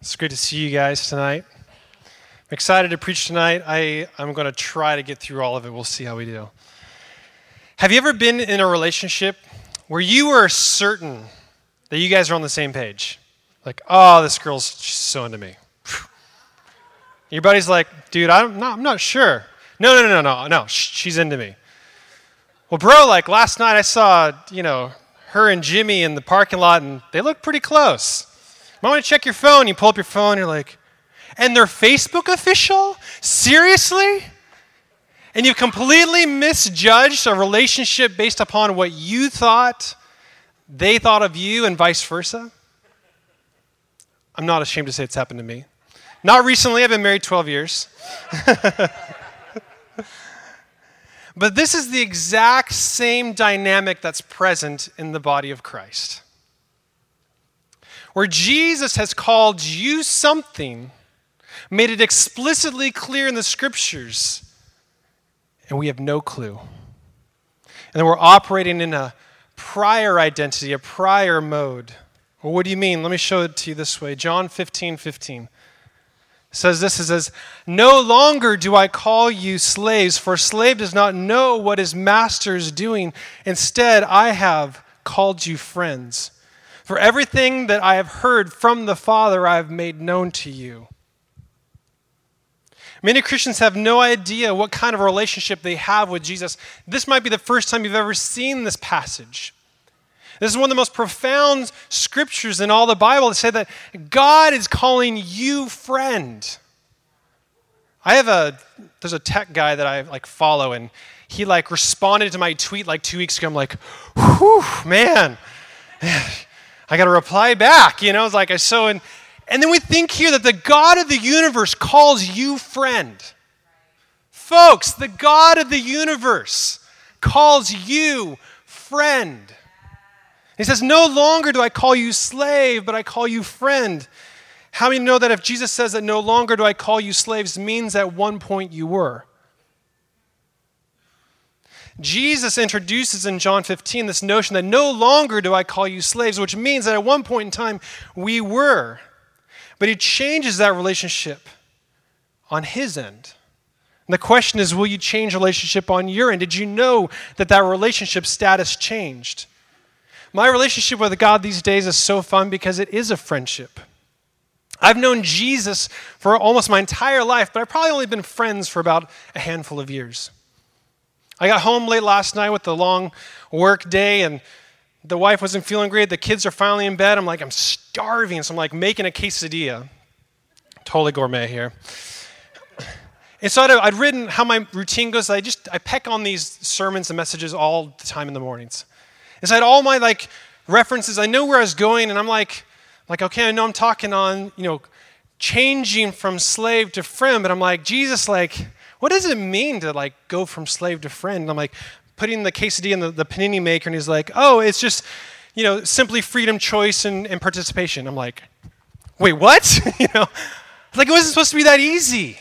It's great to see you guys tonight. I'm excited to preach tonight. I, I'm going to try to get through all of it. We'll see how we do. Have you ever been in a relationship where you were certain that you guys are on the same page? Like, oh, this girl's so into me. Your buddy's like, dude, I'm not, I'm not sure. No, no, no, no, no, she's into me. Well, bro, like last night I saw, you know, her and Jimmy in the parking lot and they look pretty close. I want to check your phone. You pull up your phone, you're like, and they're Facebook official? Seriously? And you've completely misjudged a relationship based upon what you thought they thought of you and vice versa? I'm not ashamed to say it's happened to me. Not recently, I've been married 12 years. but this is the exact same dynamic that's present in the body of Christ where Jesus has called you something, made it explicitly clear in the scriptures, and we have no clue. And then we're operating in a prior identity, a prior mode. Well, what do you mean? Let me show it to you this way. John 15 15 says this it says, No longer do I call you slaves, for a slave does not know what his master is doing. Instead, I have called you friends. For everything that I have heard from the Father, I have made known to you. Many Christians have no idea what kind of relationship they have with Jesus. This might be the first time you've ever seen this passage. This is one of the most profound scriptures in all the Bible to say that God is calling you friend. I have a there's a tech guy that I like follow and he like responded to my tweet like 2 weeks ago. I'm like, "Whew, man. I got to reply back. You know, it's like I so and and then we think here that the God of the universe calls you friend. Folks, the God of the universe calls you friend. He says, No longer do I call you slave, but I call you friend. How many know that if Jesus says that no longer do I call you slaves, means at one point you were? Jesus introduces in John 15 this notion that no longer do I call you slaves, which means that at one point in time we were. But he changes that relationship on his end. And the question is will you change relationship on your end? Did you know that that relationship status changed? My relationship with God these days is so fun because it is a friendship. I've known Jesus for almost my entire life, but I've probably only been friends for about a handful of years. I got home late last night with the long work day, and the wife wasn't feeling great. The kids are finally in bed. I'm like, I'm starving. So I'm like making a quesadilla. Totally gourmet here. And so I'd, I'd written how my routine goes. I just I peck on these sermons and messages all the time in the mornings. And so I had all my like references. I know where I was going, and I'm like, like okay, I know I'm talking on you know changing from slave to friend, but I'm like Jesus, like what does it mean to like go from slave to friend? And I'm like putting the quesadilla in the, the panini maker, and he's like, oh, it's just, you know, simply freedom, choice, and, and participation. I'm like, wait, what? you know, like it wasn't supposed to be that easy.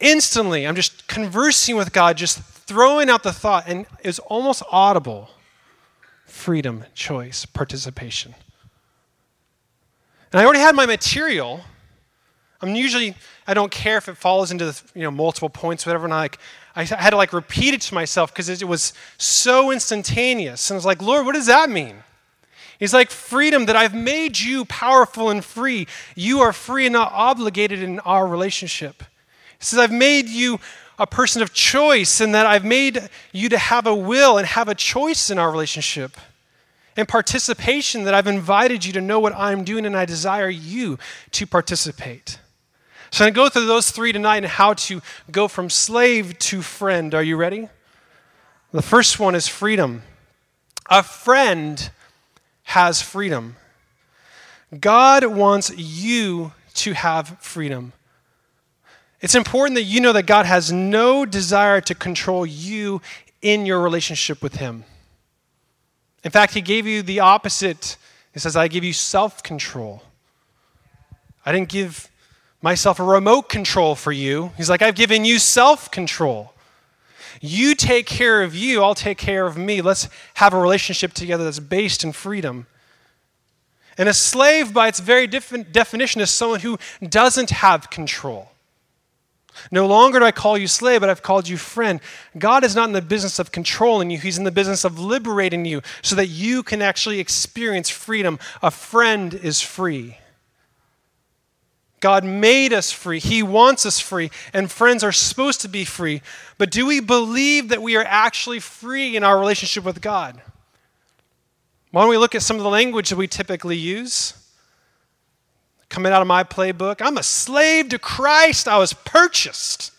Instantly, I'm just conversing with God, just throwing out the thought, and it's almost audible freedom, choice, participation. And I already had my material. I'm usually I don't care if it falls into the, you know multiple points, whatever. And I, like, I had to like repeat it to myself because it was so instantaneous. And I was like, Lord, what does that mean? He's like, freedom that I've made you powerful and free. You are free and not obligated in our relationship. He says, I've made you a person of choice and that I've made you to have a will and have a choice in our relationship. And participation that I've invited you to know what I'm doing and I desire you to participate. So I'm going to go through those three tonight and how to go from slave to friend. Are you ready? The first one is freedom. A friend has freedom. God wants you to have freedom. It's important that you know that God has no desire to control you in your relationship with Him. In fact, He gave you the opposite. He says, I give you self control. I didn't give myself a remote control for you. He's like, I've given you self control. You take care of you, I'll take care of me. Let's have a relationship together that's based in freedom. And a slave, by its very definition, is someone who doesn't have control. No longer do I call you slave, but I've called you friend. God is not in the business of controlling you, He's in the business of liberating you so that you can actually experience freedom. A friend is free. God made us free. He wants us free, and friends are supposed to be free. But do we believe that we are actually free in our relationship with God? Why don't we look at some of the language that we typically use? Coming out of my playbook, I'm a slave to Christ. I was purchased.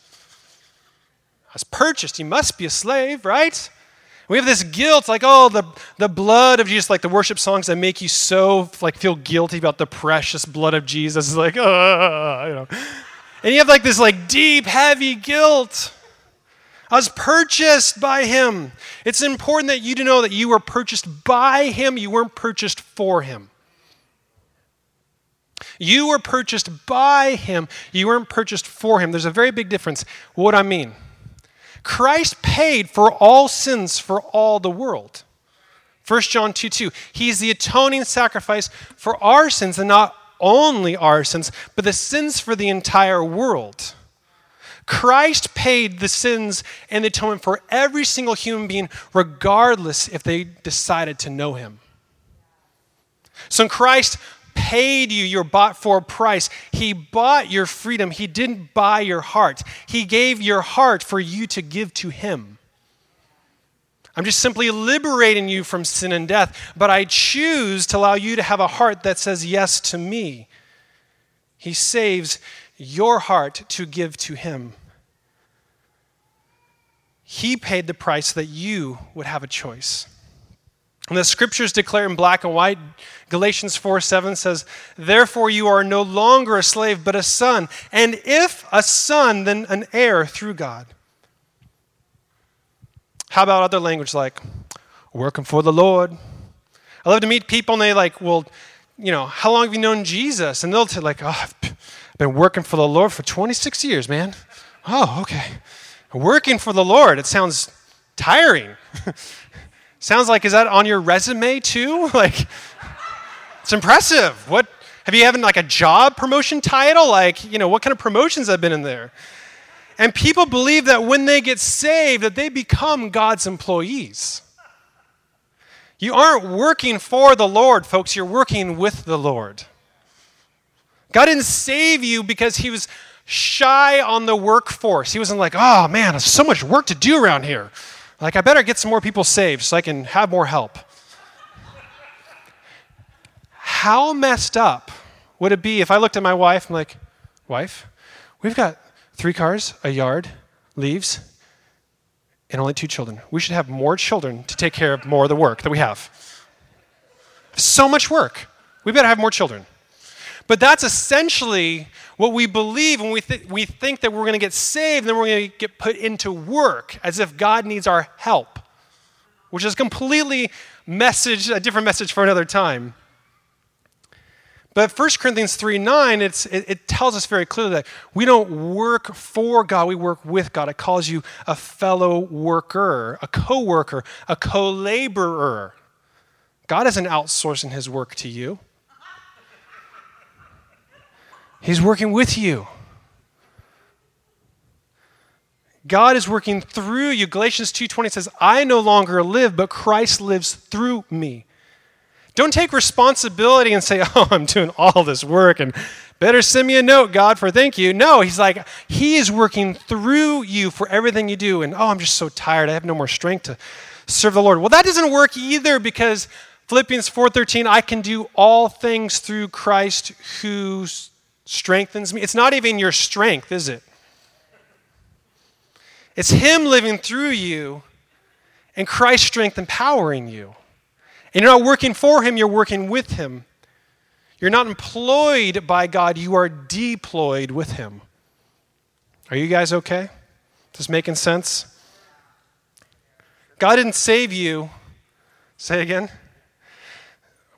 I was purchased. You must be a slave, right? We have this guilt, like, oh, the, the blood of Jesus, like the worship songs that make you so like feel guilty about the precious blood of Jesus. It's like, oh, you know. And you have like this like deep, heavy guilt. I was purchased by him. It's important that you know that you were purchased by him. You weren't purchased for him. You were purchased by him. You weren't purchased for him. There's a very big difference. What I mean? Christ paid for all sins for all the world. 1 John 2 2. He's the atoning sacrifice for our sins, and not only our sins, but the sins for the entire world. Christ paid the sins and the atonement for every single human being, regardless if they decided to know him. So in Christ paid you your bought for price. He bought your freedom. He didn't buy your heart. He gave your heart for you to give to Him. I'm just simply liberating you from sin and death, but I choose to allow you to have a heart that says yes to me. He saves your heart to give to Him. He paid the price that you would have a choice. And the scriptures declare in black and white, Galatians 4 7 says, Therefore you are no longer a slave, but a son. And if a son, then an heir through God. How about other language like working for the Lord? I love to meet people and they like, well, you know, how long have you known Jesus? And they'll say like, oh, I've been working for the Lord for 26 years, man. Oh, okay. Working for the Lord. It sounds tiring. Sounds like, is that on your resume too? Like, it's impressive. What, have you having like a job promotion title? Like, you know, what kind of promotions have been in there? And people believe that when they get saved, that they become God's employees. You aren't working for the Lord, folks. You're working with the Lord. God didn't save you because he was shy on the workforce. He wasn't like, oh man, there's so much work to do around here. Like, I better get some more people saved so I can have more help. How messed up would it be if I looked at my wife and, like, wife, we've got three cars, a yard, leaves, and only two children. We should have more children to take care of more of the work that we have. So much work. We better have more children. But that's essentially what we believe when we, th- we think that we're going to get saved and then we're going to get put into work as if God needs our help, which is completely message, a different message for another time. But 1 Corinthians 3 9, it's, it, it, tells us very clearly that we don't work for God, we work with God. It calls you a fellow worker, a co worker, a co laborer. God isn't outsourcing his work to you. He's working with you. God is working through you. Galatians 2:20 says, "I no longer live, but Christ lives through me." Don't take responsibility and say, "Oh, I'm doing all this work and better send me a note, God, for thank you." No, he's like, he is working through you for everything you do. And oh, I'm just so tired. I have no more strength to serve the Lord. Well, that doesn't work either because Philippians 4:13, I can do all things through Christ who strengthens me. It's not even your strength, is it? It's Him living through you and Christ's strength empowering you. And you're not working for Him, you're working with Him. You're not employed by God, you are deployed with Him. Are you guys okay? This making sense? God didn't save you. Say again.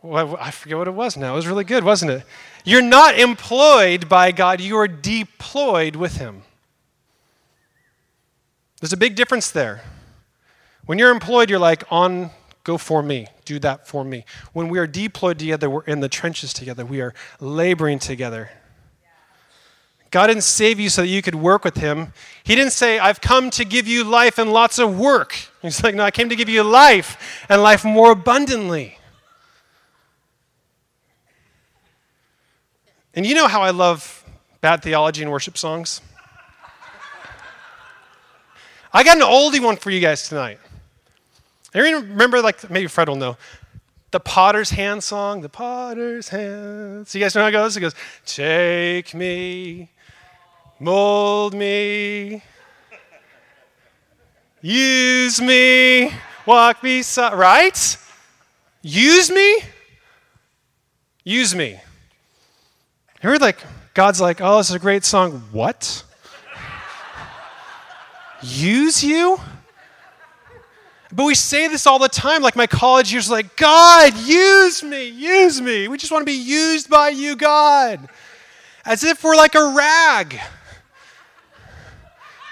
Well, I forget what it was now. It was really good, wasn't it? You're not employed by God, you are deployed with Him. There's a big difference there. When you're employed, you're like, on, go for me. do that for me. When we are deployed together, we're in the trenches together, we are laboring together. God didn't save you so that you could work with Him. He didn't say, I've come to give you life and lots of work. He's like, No, I came to give you life and life more abundantly. And you know how I love bad theology and worship songs? I got an oldie one for you guys tonight. Anyone remember, like, maybe Fred will know, the Potter's Hand song? The Potter's Hand. So you guys know how it goes? It goes, Take me, mold me, use me, walk beside, right? Use me? Use me. You heard like, God's like, oh, this is a great song. What? Use you? But we say this all the time, like my college years, like, God, use me, use me. We just want to be used by you, God. As if we're like a rag,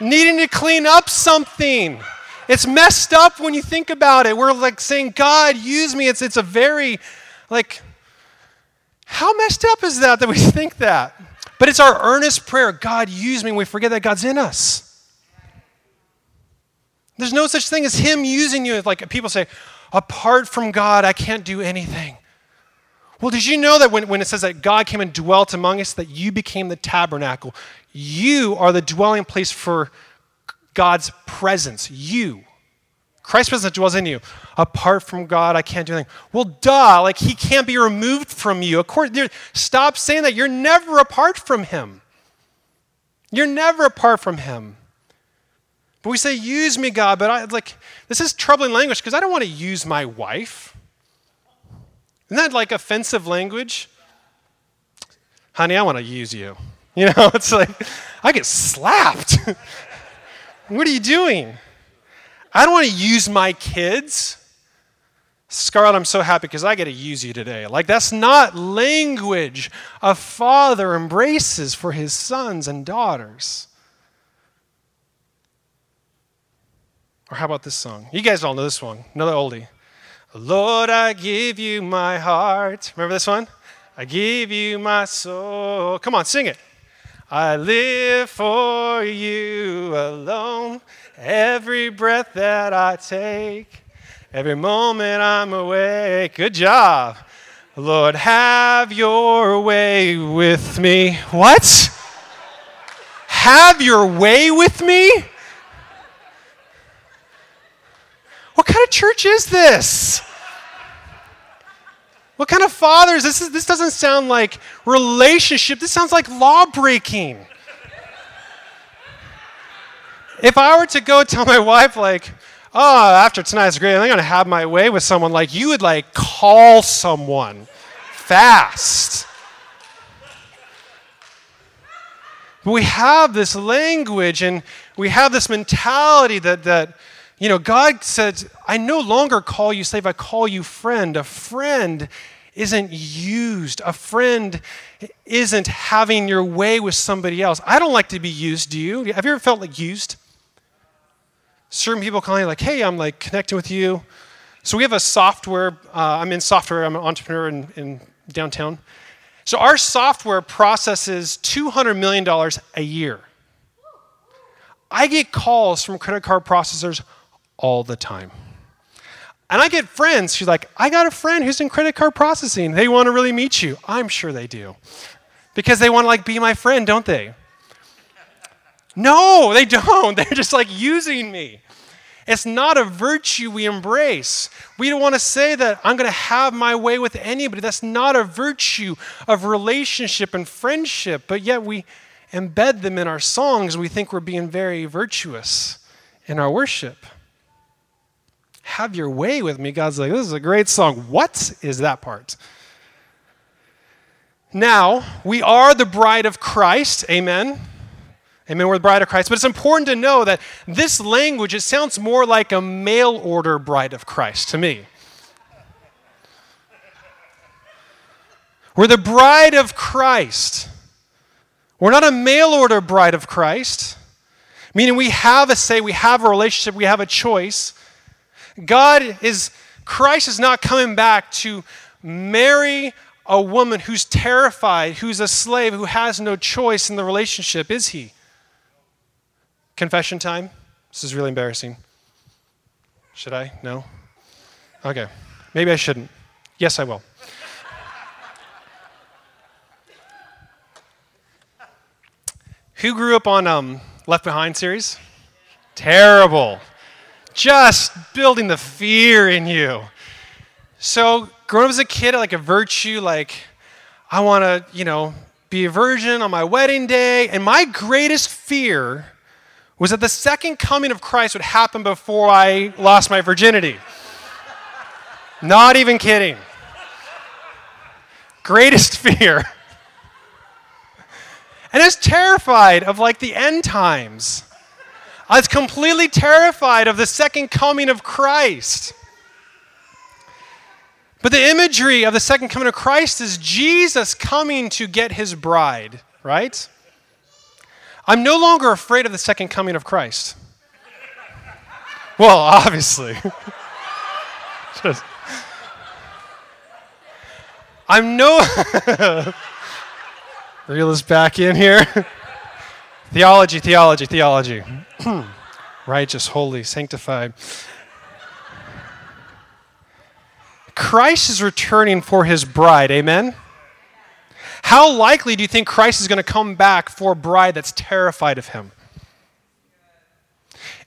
needing to clean up something. It's messed up when you think about it. We're like saying, God, use me. It's, it's a very, like, how messed up is that that we think that? But it's our earnest prayer God, use me. We forget that God's in us. There's no such thing as Him using you. Like people say, apart from God, I can't do anything. Well, did you know that when, when it says that God came and dwelt among us, that you became the tabernacle? You are the dwelling place for God's presence. You. Christ's presence dwells in you. Apart from God, I can't do anything. Well, duh, like he can't be removed from you. Of course, stop saying that. You're never apart from him. You're never apart from him. But we say, use me, God, but I like this is troubling language because I don't want to use my wife. Isn't that like offensive language? Honey, I want to use you. You know, it's like I get slapped. what are you doing? I don't want to use my kids. Scarlett, I'm so happy because I get to use you today. Like, that's not language a father embraces for his sons and daughters. Or how about this song? You guys all know this one. Another oldie. Lord, I give you my heart. Remember this one? I give you my soul. Come on, sing it. I live for you alone. Every breath that I take, every moment I'm awake. Good job. Lord, have your way with me. What? Have your way with me? What kind of church is this? What kind of fathers? This, is, this doesn't sound like relationship. This sounds like law breaking. If I were to go tell my wife, like, oh, after tonight's great, I'm going to have my way with someone, like, you would, like, call someone fast. But we have this language and we have this mentality that, that you know, God says, I no longer call you slave, I call you friend. A friend isn't used, a friend isn't having your way with somebody else. I don't like to be used, do you? Have you ever felt like used? Certain people calling like, hey, I'm like connecting with you. So we have a software, uh, I'm in software, I'm an entrepreneur in, in downtown. So our software processes $200 million a year. I get calls from credit card processors all the time. And I get friends who's like, I got a friend who's in credit card processing. They want to really meet you. I'm sure they do. Because they want to like be my friend, don't they? No, they don't. They're just like using me. It's not a virtue we embrace. We don't want to say that I'm going to have my way with anybody. That's not a virtue of relationship and friendship, but yet we embed them in our songs. We think we're being very virtuous in our worship have your way with me. God's like, this is a great song. What is that part? Now, we are the bride of Christ. Amen. Amen. We're the bride of Christ. But it's important to know that this language, it sounds more like a mail order bride of Christ to me. We're the bride of Christ. We're not a mail order bride of Christ, meaning we have a say, we have a relationship, we have a choice. God is Christ is not coming back to marry a woman who's terrified, who's a slave, who has no choice in the relationship, is he? Confession time? This is really embarrassing. Should I? No? Okay. Maybe I shouldn't. Yes, I will. Who grew up on um, Left Behind series? Terrible. Just building the fear in you. So, growing up as a kid, like a virtue, like I want to, you know, be a virgin on my wedding day. And my greatest fear was that the second coming of Christ would happen before I lost my virginity. Not even kidding. Greatest fear. And I was terrified of like the end times. I was completely terrified of the second coming of Christ. But the imagery of the second coming of Christ is Jesus coming to get his bride, right? I'm no longer afraid of the second coming of Christ. Well, obviously. Just, I'm no. Reel us back in here. theology, theology, theology. Righteous, holy, sanctified. Christ is returning for his bride. Amen? How likely do you think Christ is going to come back for a bride that's terrified of him?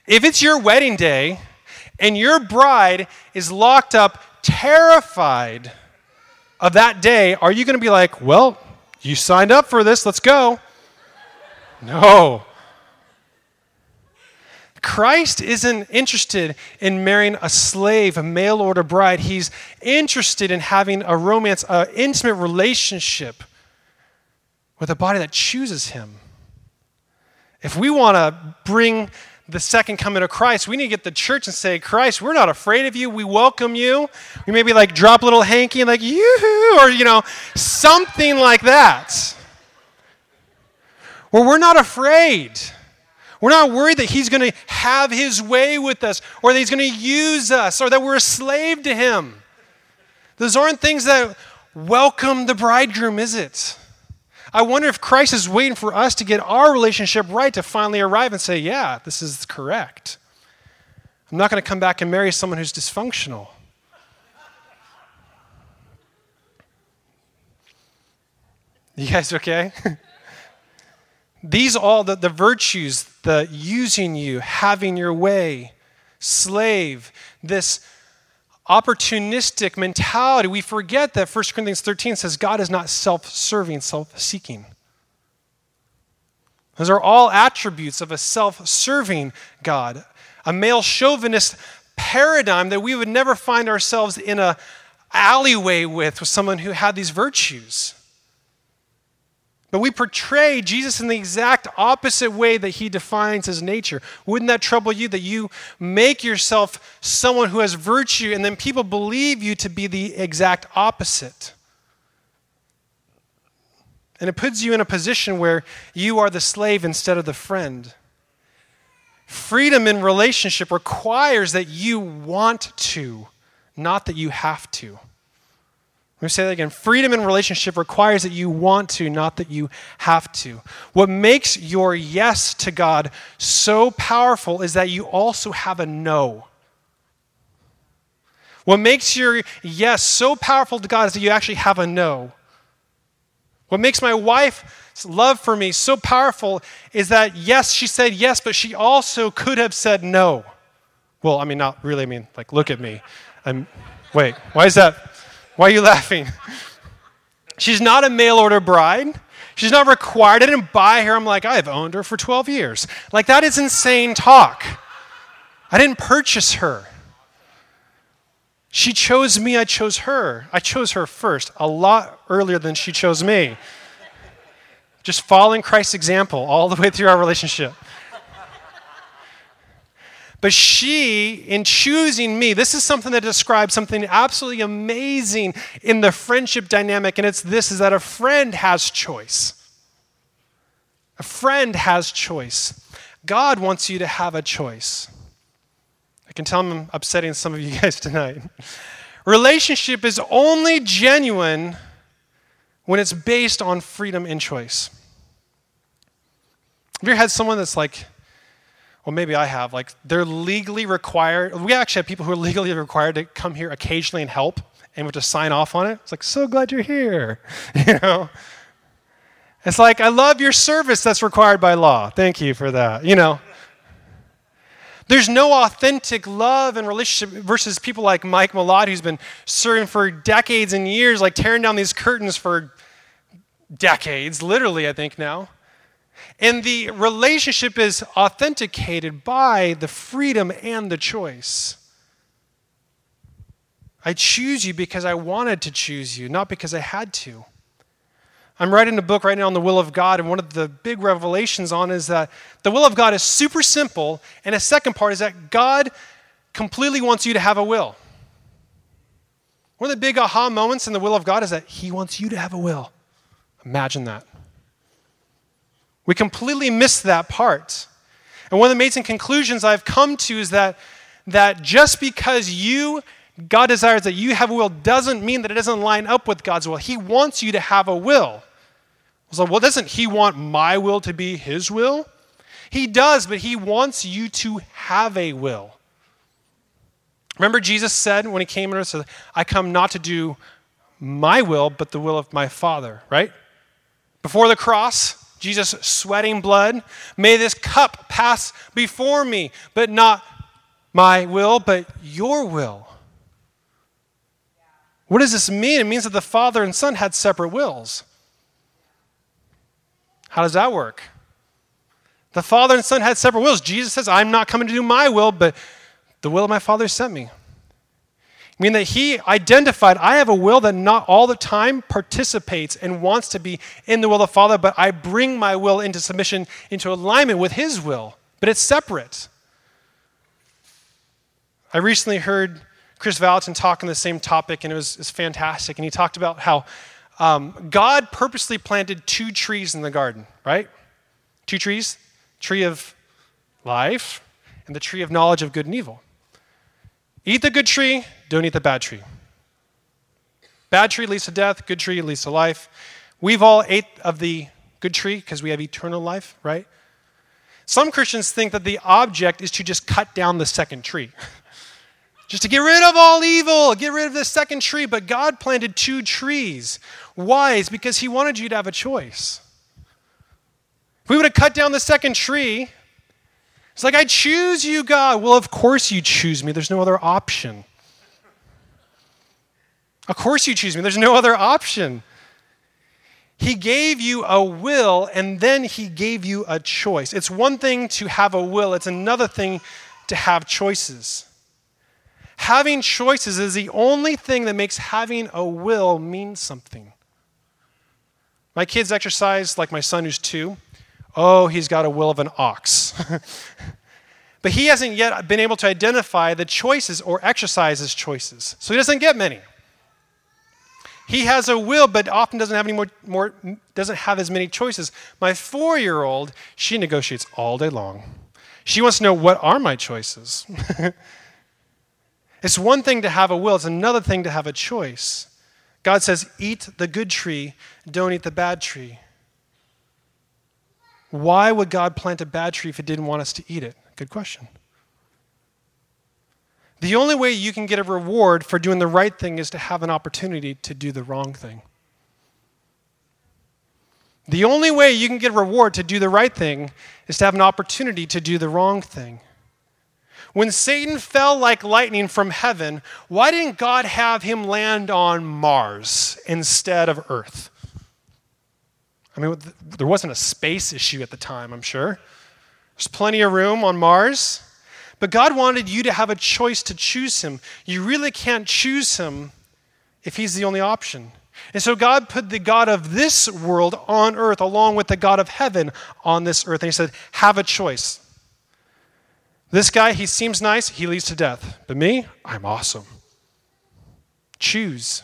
If it's your wedding day and your bride is locked up, terrified of that day, are you going to be like, well, you signed up for this, let's go? No. Christ isn't interested in marrying a slave, a mail order bride. He's interested in having a romance, an intimate relationship with a body that chooses him. If we want to bring the second coming of Christ, we need to get the church and say, Christ, we're not afraid of you. We welcome you. We maybe like drop a little hanky and like, yoo or, you know, something like that. Where we're not afraid. We're not worried that he's going to have his way with us or that he's going to use us or that we're a slave to him. Those aren't things that welcome the bridegroom, is it? I wonder if Christ is waiting for us to get our relationship right to finally arrive and say, yeah, this is correct. I'm not going to come back and marry someone who's dysfunctional. You guys okay? These all the, the virtues, the using you, having your way, slave, this opportunistic mentality, we forget that 1 Corinthians 13 says God is not self serving, self seeking. Those are all attributes of a self serving God, a male chauvinist paradigm that we would never find ourselves in a alleyway with, with someone who had these virtues. But we portray Jesus in the exact opposite way that he defines his nature. Wouldn't that trouble you that you make yourself someone who has virtue and then people believe you to be the exact opposite? And it puts you in a position where you are the slave instead of the friend. Freedom in relationship requires that you want to, not that you have to. Let me say that again. Freedom in relationship requires that you want to, not that you have to. What makes your yes to God so powerful is that you also have a no. What makes your yes so powerful to God is that you actually have a no. What makes my wife's love for me so powerful is that, yes, she said yes, but she also could have said no. Well, I mean, not really. I mean, like, look at me. I'm, wait, why is that? Why are you laughing? She's not a mail order bride. She's not required. I didn't buy her. I'm like, I've owned her for 12 years. Like, that is insane talk. I didn't purchase her. She chose me, I chose her. I chose her first, a lot earlier than she chose me. Just following Christ's example all the way through our relationship. But she, in choosing me, this is something that describes something absolutely amazing in the friendship dynamic, and it's this is that a friend has choice. A friend has choice. God wants you to have a choice. I can tell I'm upsetting some of you guys tonight. Relationship is only genuine when it's based on freedom and choice. Have you ever had someone that's like, well, maybe I have, like, they're legally required. We actually have people who are legally required to come here occasionally and help, and we have to sign off on it. It's like, so glad you're here. You know? It's like, I love your service that's required by law. Thank you for that. You know? There's no authentic love and relationship versus people like Mike Malott, who's been serving for decades and years, like tearing down these curtains for decades, literally, I think now. And the relationship is authenticated by the freedom and the choice. I choose you because I wanted to choose you, not because I had to. I'm writing a book right now on the will of God, and one of the big revelations on is that the will of God is super simple, and a second part is that God completely wants you to have a will. One of the big aha moments in the will of God is that He wants you to have a will. Imagine that. We completely miss that part. And one of the amazing conclusions I've come to is that, that just because you God desires that you have a will doesn't mean that it doesn't line up with God's will. He wants you to have a will. So, well, doesn't he want my will to be his will? He does, but he wants you to have a will. Remember, Jesus said when he came and said, I come not to do my will, but the will of my Father, right? Before the cross, Jesus sweating blood, may this cup pass before me, but not my will, but your will. What does this mean? It means that the Father and Son had separate wills. How does that work? The Father and Son had separate wills. Jesus says, I'm not coming to do my will, but the will of my Father sent me. I mean that he identified, I have a will that not all the time participates and wants to be in the will of the Father, but I bring my will into submission, into alignment with his will. But it's separate. I recently heard Kris Vallotton talk on the same topic, and it was, it was fantastic. And he talked about how um, God purposely planted two trees in the garden, right? Two trees tree of life and the tree of knowledge of good and evil. Eat the good tree, don't eat the bad tree. Bad tree leads to death, good tree leads to life. We've all ate of the good tree because we have eternal life, right? Some Christians think that the object is to just cut down the second tree. just to get rid of all evil, get rid of the second tree. But God planted two trees. Why? It's because He wanted you to have a choice. If we would have cut down the second tree, it's like, I choose you, God. Well, of course you choose me. There's no other option. Of course you choose me. There's no other option. He gave you a will and then he gave you a choice. It's one thing to have a will, it's another thing to have choices. Having choices is the only thing that makes having a will mean something. My kids exercise like my son who's two. Oh, he's got a will of an ox. but he hasn't yet been able to identify the choices or exercise his choices. So he doesn't get many. He has a will, but often doesn't have any more, more doesn't have as many choices. My four-year-old, she negotiates all day long. She wants to know what are my choices. It's one thing to have a will, it's another thing to have a choice. God says, Eat the good tree, don't eat the bad tree. Why would God plant a bad tree if He didn't want us to eat it? Good question. The only way you can get a reward for doing the right thing is to have an opportunity to do the wrong thing. The only way you can get a reward to do the right thing is to have an opportunity to do the wrong thing. When Satan fell like lightning from heaven, why didn't God have him land on Mars instead of Earth? I mean, there wasn't a space issue at the time, I'm sure. There's plenty of room on Mars. But God wanted you to have a choice to choose him. You really can't choose him if he's the only option. And so God put the God of this world on earth along with the God of heaven on this earth. And he said, Have a choice. This guy, he seems nice, he leads to death. But me, I'm awesome. Choose.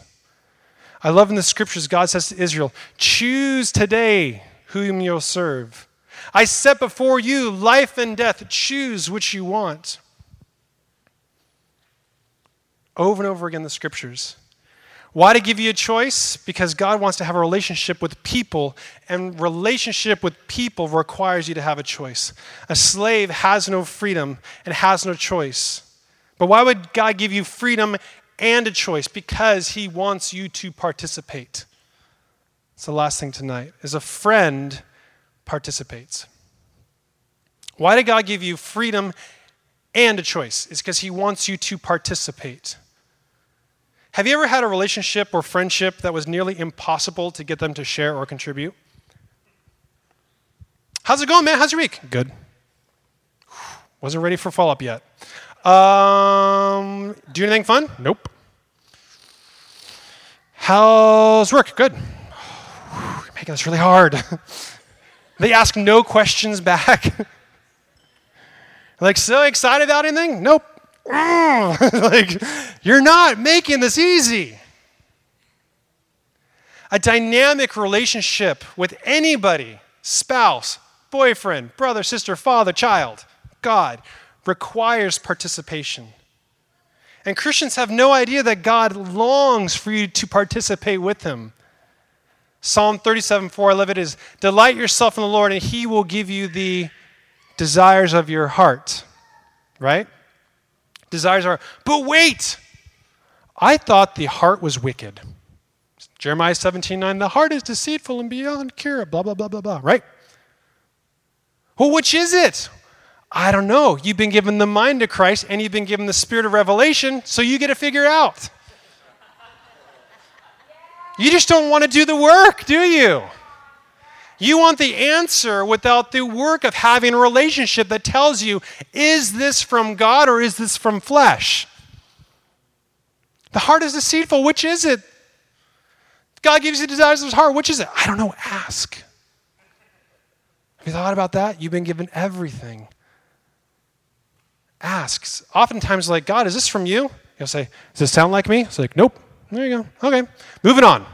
I love in the scriptures, God says to Israel, Choose today whom you'll serve. I set before you life and death. Choose which you want. over and over again the scriptures. Why to give you a choice? Because God wants to have a relationship with people, and relationship with people requires you to have a choice. A slave has no freedom and has no choice. But why would God give you freedom and a choice? Because He wants you to participate. It's the last thing tonight. As a friend participates. Why did God give you freedom and a choice? It's because He wants you to participate. Have you ever had a relationship or friendship that was nearly impossible to get them to share or contribute? How's it going, man? How's your week? Good. Wasn't ready for follow up yet. Um, do anything fun? Nope. How's work? Good. You're making this really hard. they ask no questions back. like, so excited about anything? Nope. like, you're not making this easy. A dynamic relationship with anybody, spouse, boyfriend, brother, sister, father, child, God, requires participation. And Christians have no idea that God longs for you to participate with Him. Psalm 37, 4, I love it is delight yourself in the Lord, and He will give you the desires of your heart. Right? desires are. But wait! I thought the heart was wicked. Jeremiah 17 9, the heart is deceitful and beyond cure, blah, blah, blah, blah, blah, right? Well, which is it? I don't know. You've been given the mind of Christ and you've been given the spirit of revelation, so you get to figure out. You just don't want to do the work, do you? You want the answer without the work of having a relationship that tells you, is this from God or is this from flesh? The heart is deceitful. Which is it? God gives you the desires of his heart. Which is it? I don't know. Ask. Have you thought about that? You've been given everything. Asks. Oftentimes, like, God, is this from you? You'll say, Does this sound like me? It's like, Nope. There you go. Okay. Moving on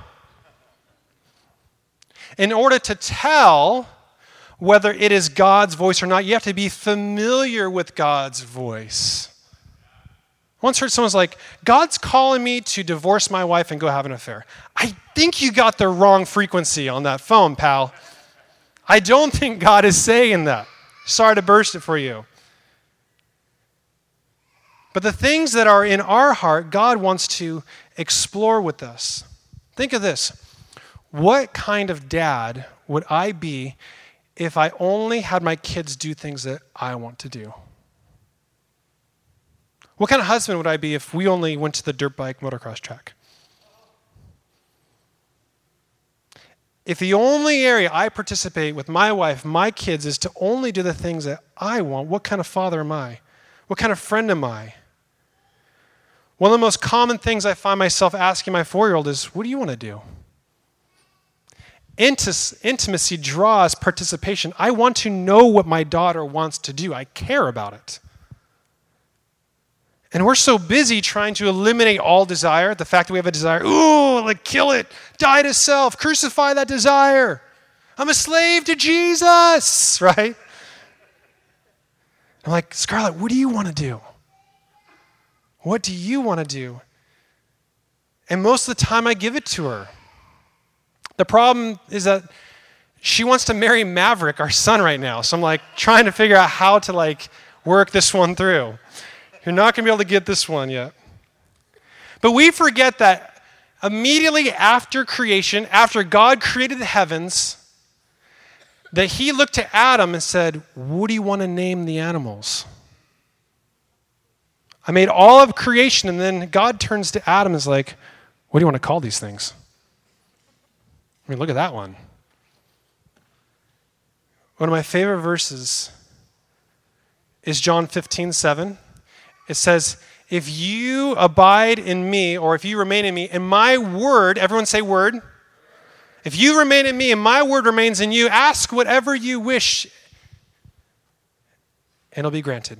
in order to tell whether it is God's voice or not, you have to be familiar with God's voice. I once heard someone's like, God's calling me to divorce my wife and go have an affair. I think you got the wrong frequency on that phone, pal. I don't think God is saying that. Sorry to burst it for you. But the things that are in our heart, God wants to explore with us. Think of this what kind of dad would I be if I only had my kids do things that I want to do? What kind of husband would I be if we only went to the dirt bike motocross track? If the only area I participate with my wife, my kids, is to only do the things that I want, what kind of father am I? What kind of friend am I? One of the most common things I find myself asking my four year old is, What do you want to do? Intimacy draws participation. I want to know what my daughter wants to do, I care about it. And we're so busy trying to eliminate all desire, the fact that we have a desire, ooh, like kill it, die to self, crucify that desire. I'm a slave to Jesus, right? I'm like, Scarlett, what do you want to do? What do you want to do? And most of the time, I give it to her. The problem is that she wants to marry Maverick, our son, right now. So I'm like trying to figure out how to like work this one through. You're not going to be able to get this one yet. But we forget that immediately after creation, after God created the heavens, that he looked to Adam and said, What do you want to name the animals? I made all of creation, and then God turns to Adam and is like, What do you want to call these things? I mean, look at that one. One of my favorite verses is John 15, 7. It says, If you abide in me, or if you remain in me, and my word, everyone say word. If you remain in me and my word remains in you, ask whatever you wish, and it'll be granted.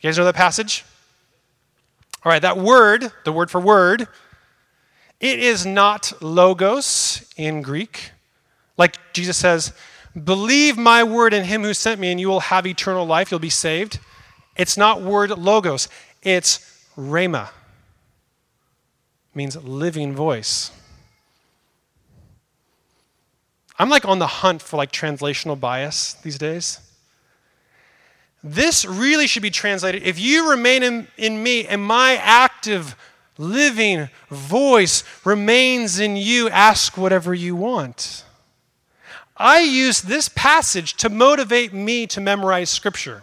You guys know that passage? All right, that word, the word for word, it is not logos in Greek. Like Jesus says, believe my word in him who sent me, and you will have eternal life. You'll be saved. It's not word logos, it's rhema. means living voice. I'm like on the hunt for like translational bias these days. This really should be translated if you remain in, in me and my active, living voice remains in you, ask whatever you want. I use this passage to motivate me to memorize scripture.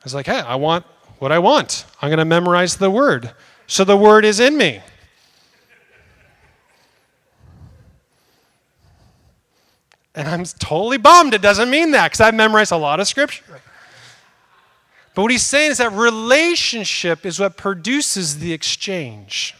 I was like, hey, I want what I want. I'm going to memorize the word. So the word is in me. And I'm totally bummed it doesn't mean that because I've memorized a lot of scripture. But what he's saying is that relationship is what produces the exchange.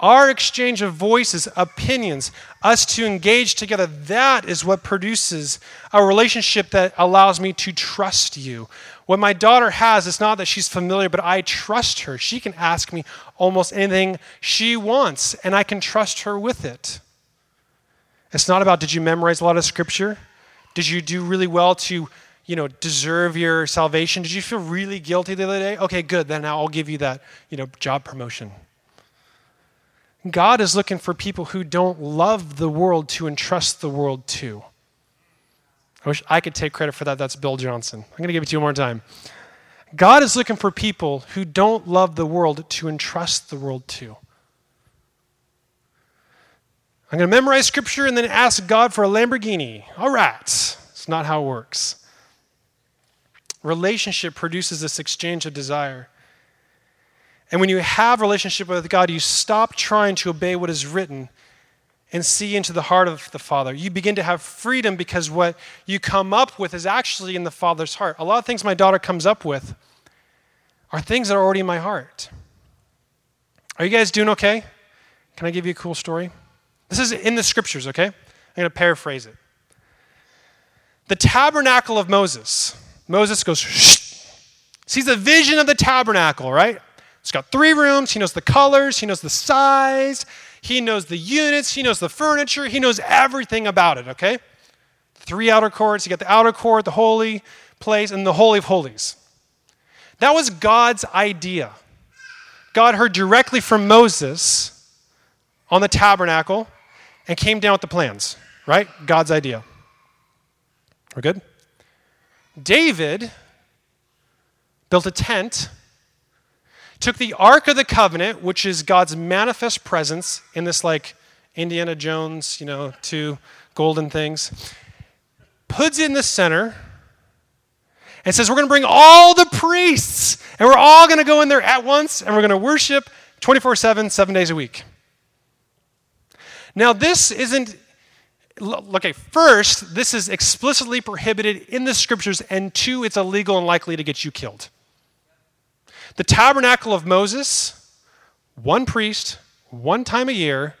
Our exchange of voices, opinions, us to engage together, that is what produces a relationship that allows me to trust you. What my daughter has, it's not that she's familiar, but I trust her. She can ask me almost anything she wants, and I can trust her with it. It's not about did you memorize a lot of scripture? Did you do really well to, you know, deserve your salvation? Did you feel really guilty the other day? Okay, good. Then I'll give you that, you know, job promotion. God is looking for people who don't love the world to entrust the world to. I wish I could take credit for that. That's Bill Johnson. I'm going to give it to you one more time. God is looking for people who don't love the world to entrust the world to. I'm going to memorize scripture and then ask God for a Lamborghini. All right. It's not how it works. Relationship produces this exchange of desire. And when you have relationship with God, you stop trying to obey what is written and see into the heart of the Father. You begin to have freedom because what you come up with is actually in the Father's heart. A lot of things my daughter comes up with are things that are already in my heart. Are you guys doing okay? Can I give you a cool story? This is in the scriptures, okay? I'm going to paraphrase it. The tabernacle of Moses. Moses goes, Shh. sees a vision of the tabernacle, right? It's got three rooms. He knows the colors, he knows the size, he knows the units, he knows the furniture, he knows everything about it, okay? Three outer courts. You got the outer court, the holy place, and the Holy of Holies. That was God's idea. God heard directly from Moses on the tabernacle and came down with the plans, right? God's idea. We're good? David built a tent, took the Ark of the Covenant, which is God's manifest presence in this like Indiana Jones, you know, two golden things, puts it in the center and says, We're going to bring all the priests and we're all going to go in there at once and we're going to worship 24 7, seven days a week. Now, this isn't, okay, first, this is explicitly prohibited in the scriptures, and two, it's illegal and likely to get you killed. The tabernacle of Moses, one priest, one time a year,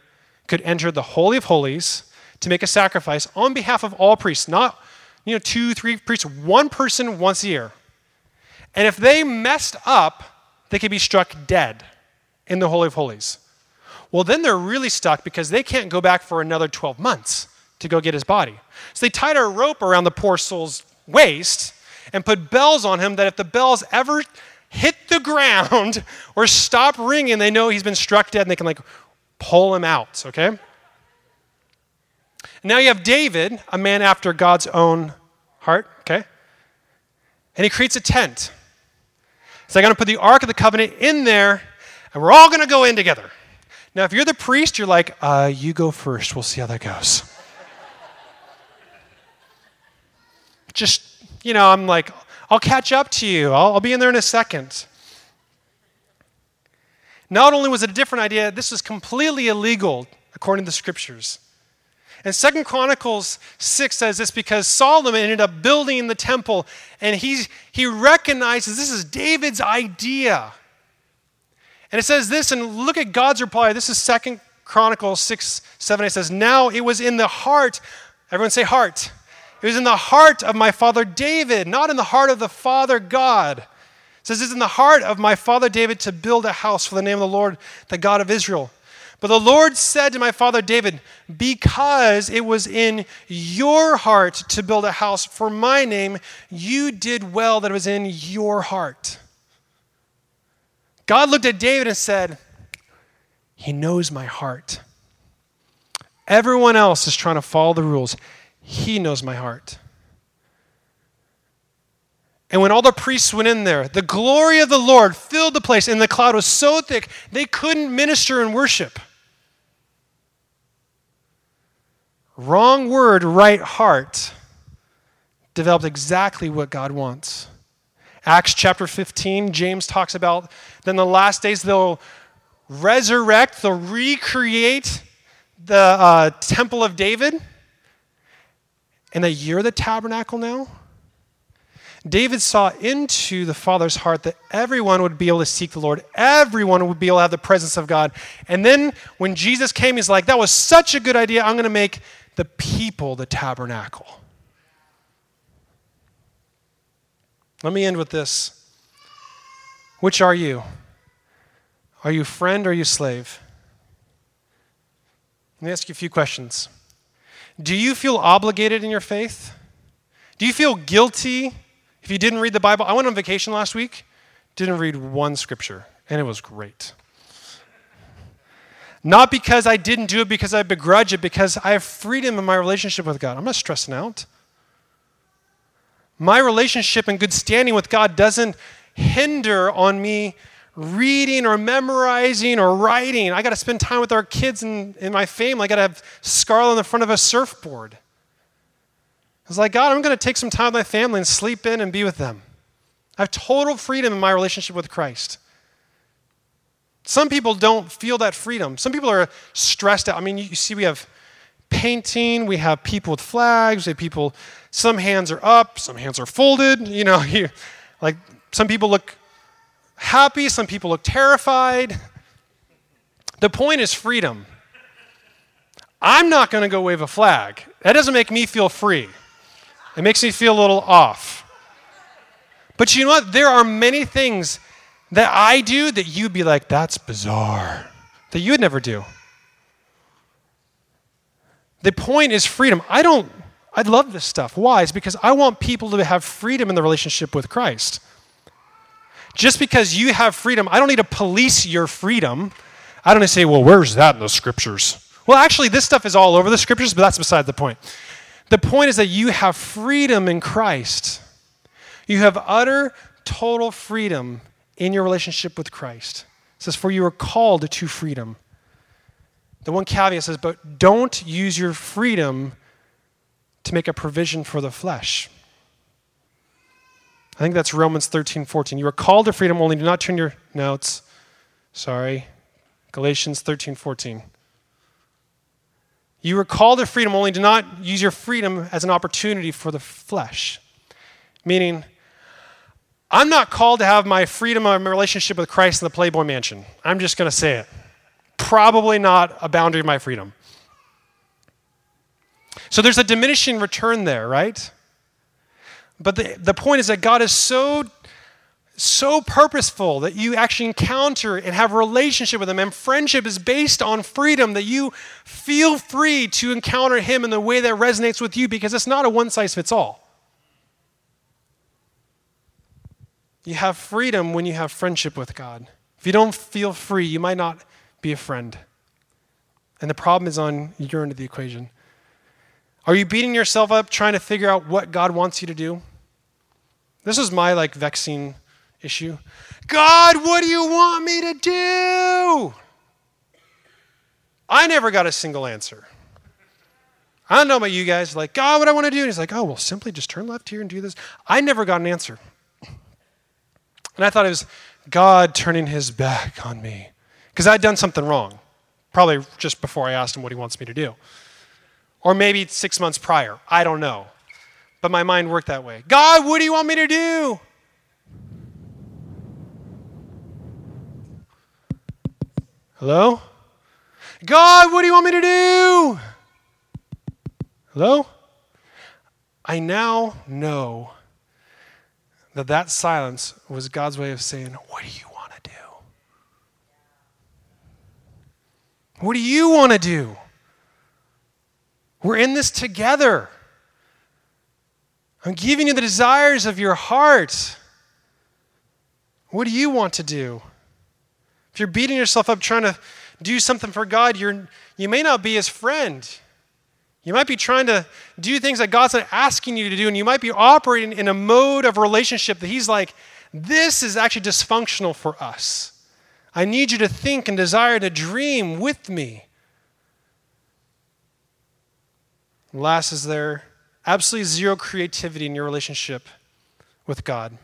could enter the Holy of Holies to make a sacrifice on behalf of all priests, not you know, two, three priests, one person once a year. And if they messed up, they could be struck dead in the Holy of Holies. Well, then they're really stuck because they can't go back for another 12 months to go get his body. So they tied a rope around the poor soul's waist and put bells on him that if the bells ever hit the ground or stop ringing, they know he's been struck dead and they can like pull him out, okay? Now you have David, a man after God's own heart, okay? And he creates a tent. So I'm going to put the Ark of the Covenant in there, and we're all going to go in together. Now, if you're the priest, you're like, uh, you go first. We'll see how that goes. Just, you know, I'm like, I'll catch up to you. I'll, I'll be in there in a second. Not only was it a different idea, this was completely illegal according to the scriptures. And Second Chronicles 6 says this because Solomon ended up building the temple and he, he recognizes this is David's idea. And it says this, and look at God's reply. This is Second Chronicles 6, 7. It says, Now it was in the heart, everyone say heart. It was in the heart of my father David, not in the heart of the Father God. It says, It's in the heart of my father David to build a house for the name of the Lord, the God of Israel. But the Lord said to my father David, Because it was in your heart to build a house for my name, you did well that it was in your heart. God looked at David and said, He knows my heart. Everyone else is trying to follow the rules. He knows my heart. And when all the priests went in there, the glory of the Lord filled the place, and the cloud was so thick they couldn't minister and worship. Wrong word, right heart developed exactly what God wants. Acts chapter 15, James talks about then the last days they'll resurrect, they'll recreate the uh, temple of David. And that you're the tabernacle now. David saw into the Father's heart that everyone would be able to seek the Lord, everyone would be able to have the presence of God. And then when Jesus came, he's like, That was such a good idea. I'm going to make the people the tabernacle. Let me end with this. Which are you? Are you friend or are you slave? Let me ask you a few questions. Do you feel obligated in your faith? Do you feel guilty if you didn't read the Bible? I went on vacation last week, didn't read one scripture, and it was great. Not because I didn't do it because I begrudge it, because I have freedom in my relationship with God. I'm not stressing out. My relationship and good standing with God doesn't hinder on me reading or memorizing or writing. I got to spend time with our kids and in my family. I got to have Scarlet on the front of a surfboard. I was like, God, I'm going to take some time with my family and sleep in and be with them. I have total freedom in my relationship with Christ. Some people don't feel that freedom. Some people are stressed out. I mean, you see, we have painting, we have people with flags, we have people, some hands are up, some hands are folded. You know, you, like some people look happy, some people look terrified. The point is freedom. I'm not going to go wave a flag. That doesn't make me feel free. It makes me feel a little off. But you know what? There are many things that I do that you'd be like, that's bizarre, that you would never do. The point is freedom. I don't, I love this stuff. Why? It's because I want people to have freedom in the relationship with Christ. Just because you have freedom, I don't need to police your freedom. I don't need to say, well, where's that in the scriptures? Well, actually, this stuff is all over the scriptures, but that's beside the point. The point is that you have freedom in Christ. You have utter, total freedom in your relationship with Christ. It says, For you are called to freedom. The one caveat says, But don't use your freedom to make a provision for the flesh. I think that's Romans 13, 14. You are called to freedom, only do not turn your notes. Sorry. Galatians 13, 14. You are called to freedom, only do not use your freedom as an opportunity for the flesh. Meaning, I'm not called to have my freedom of my relationship with Christ in the Playboy Mansion. I'm just going to say it. Probably not a boundary of my freedom. So there's a diminishing return there, right? But the, the point is that God is so so purposeful that you actually encounter and have a relationship with him and friendship is based on freedom that you feel free to encounter him in the way that resonates with you because it's not a one size fits all you have freedom when you have friendship with god. If you don't feel free you might not be a friend. And the problem is on your end of the equation are you beating yourself up trying to figure out what god wants you to do this is my like vexing issue. God, what do you want me to do? I never got a single answer. I don't know about you guys. Like, God, what I want to do? And he's like, oh, well, simply just turn left here and do this. I never got an answer. And I thought it was God turning his back on me because I'd done something wrong, probably just before I asked him what he wants me to do. Or maybe six months prior. I don't know. But my mind worked that way. God, what do you want me to do? Hello? God, what do you want me to do? Hello? I now know that that silence was God's way of saying, What do you want to do? What do you want to do? We're in this together. I'm giving you the desires of your heart. What do you want to do? If you're beating yourself up trying to do something for God, you're, you may not be his friend. You might be trying to do things that God's not asking you to do, and you might be operating in a mode of relationship that he's like, this is actually dysfunctional for us. I need you to think and desire to dream with me. Last, is there absolutely zero creativity in your relationship with God?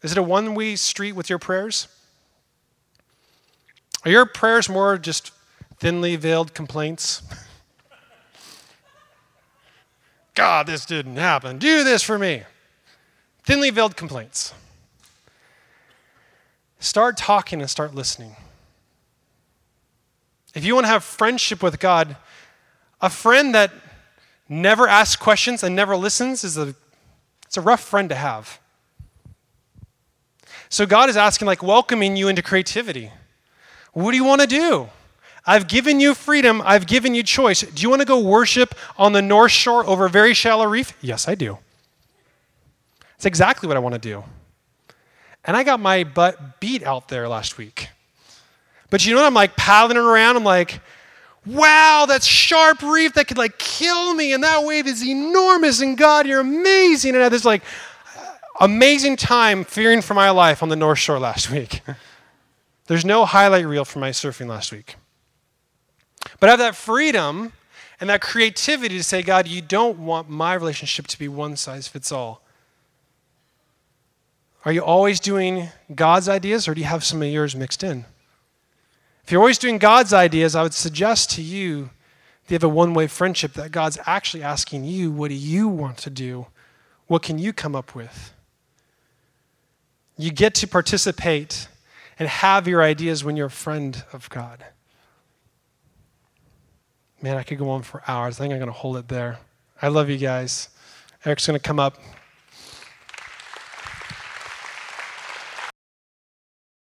Is it a one way street with your prayers? Are your prayers more just thinly veiled complaints? God, this didn't happen. Do this for me. Thinly veiled complaints. Start talking and start listening. If you want to have friendship with God, a friend that never asks questions and never listens is a it's a rough friend to have. So God is asking like welcoming you into creativity. What do you want to do? I've given you freedom. I've given you choice. Do you want to go worship on the North Shore over a very shallow reef? Yes, I do. It's exactly what I want to do. And I got my butt beat out there last week. But you know what? I'm like paddling around. I'm like, wow, that sharp reef that could like kill me. And that wave is enormous. And God, you're amazing. And I had this like amazing time fearing for my life on the North Shore last week. There's no highlight reel for my surfing last week. But I have that freedom and that creativity to say, God, you don't want my relationship to be one size fits all. Are you always doing God's ideas or do you have some of yours mixed in? If you're always doing God's ideas, I would suggest to you if you have a one way friendship that God's actually asking you, what do you want to do? What can you come up with? You get to participate and have your ideas when you're a friend of God. Man, I could go on for hours. I think I'm going to hold it there. I love you guys. Eric's going to come up.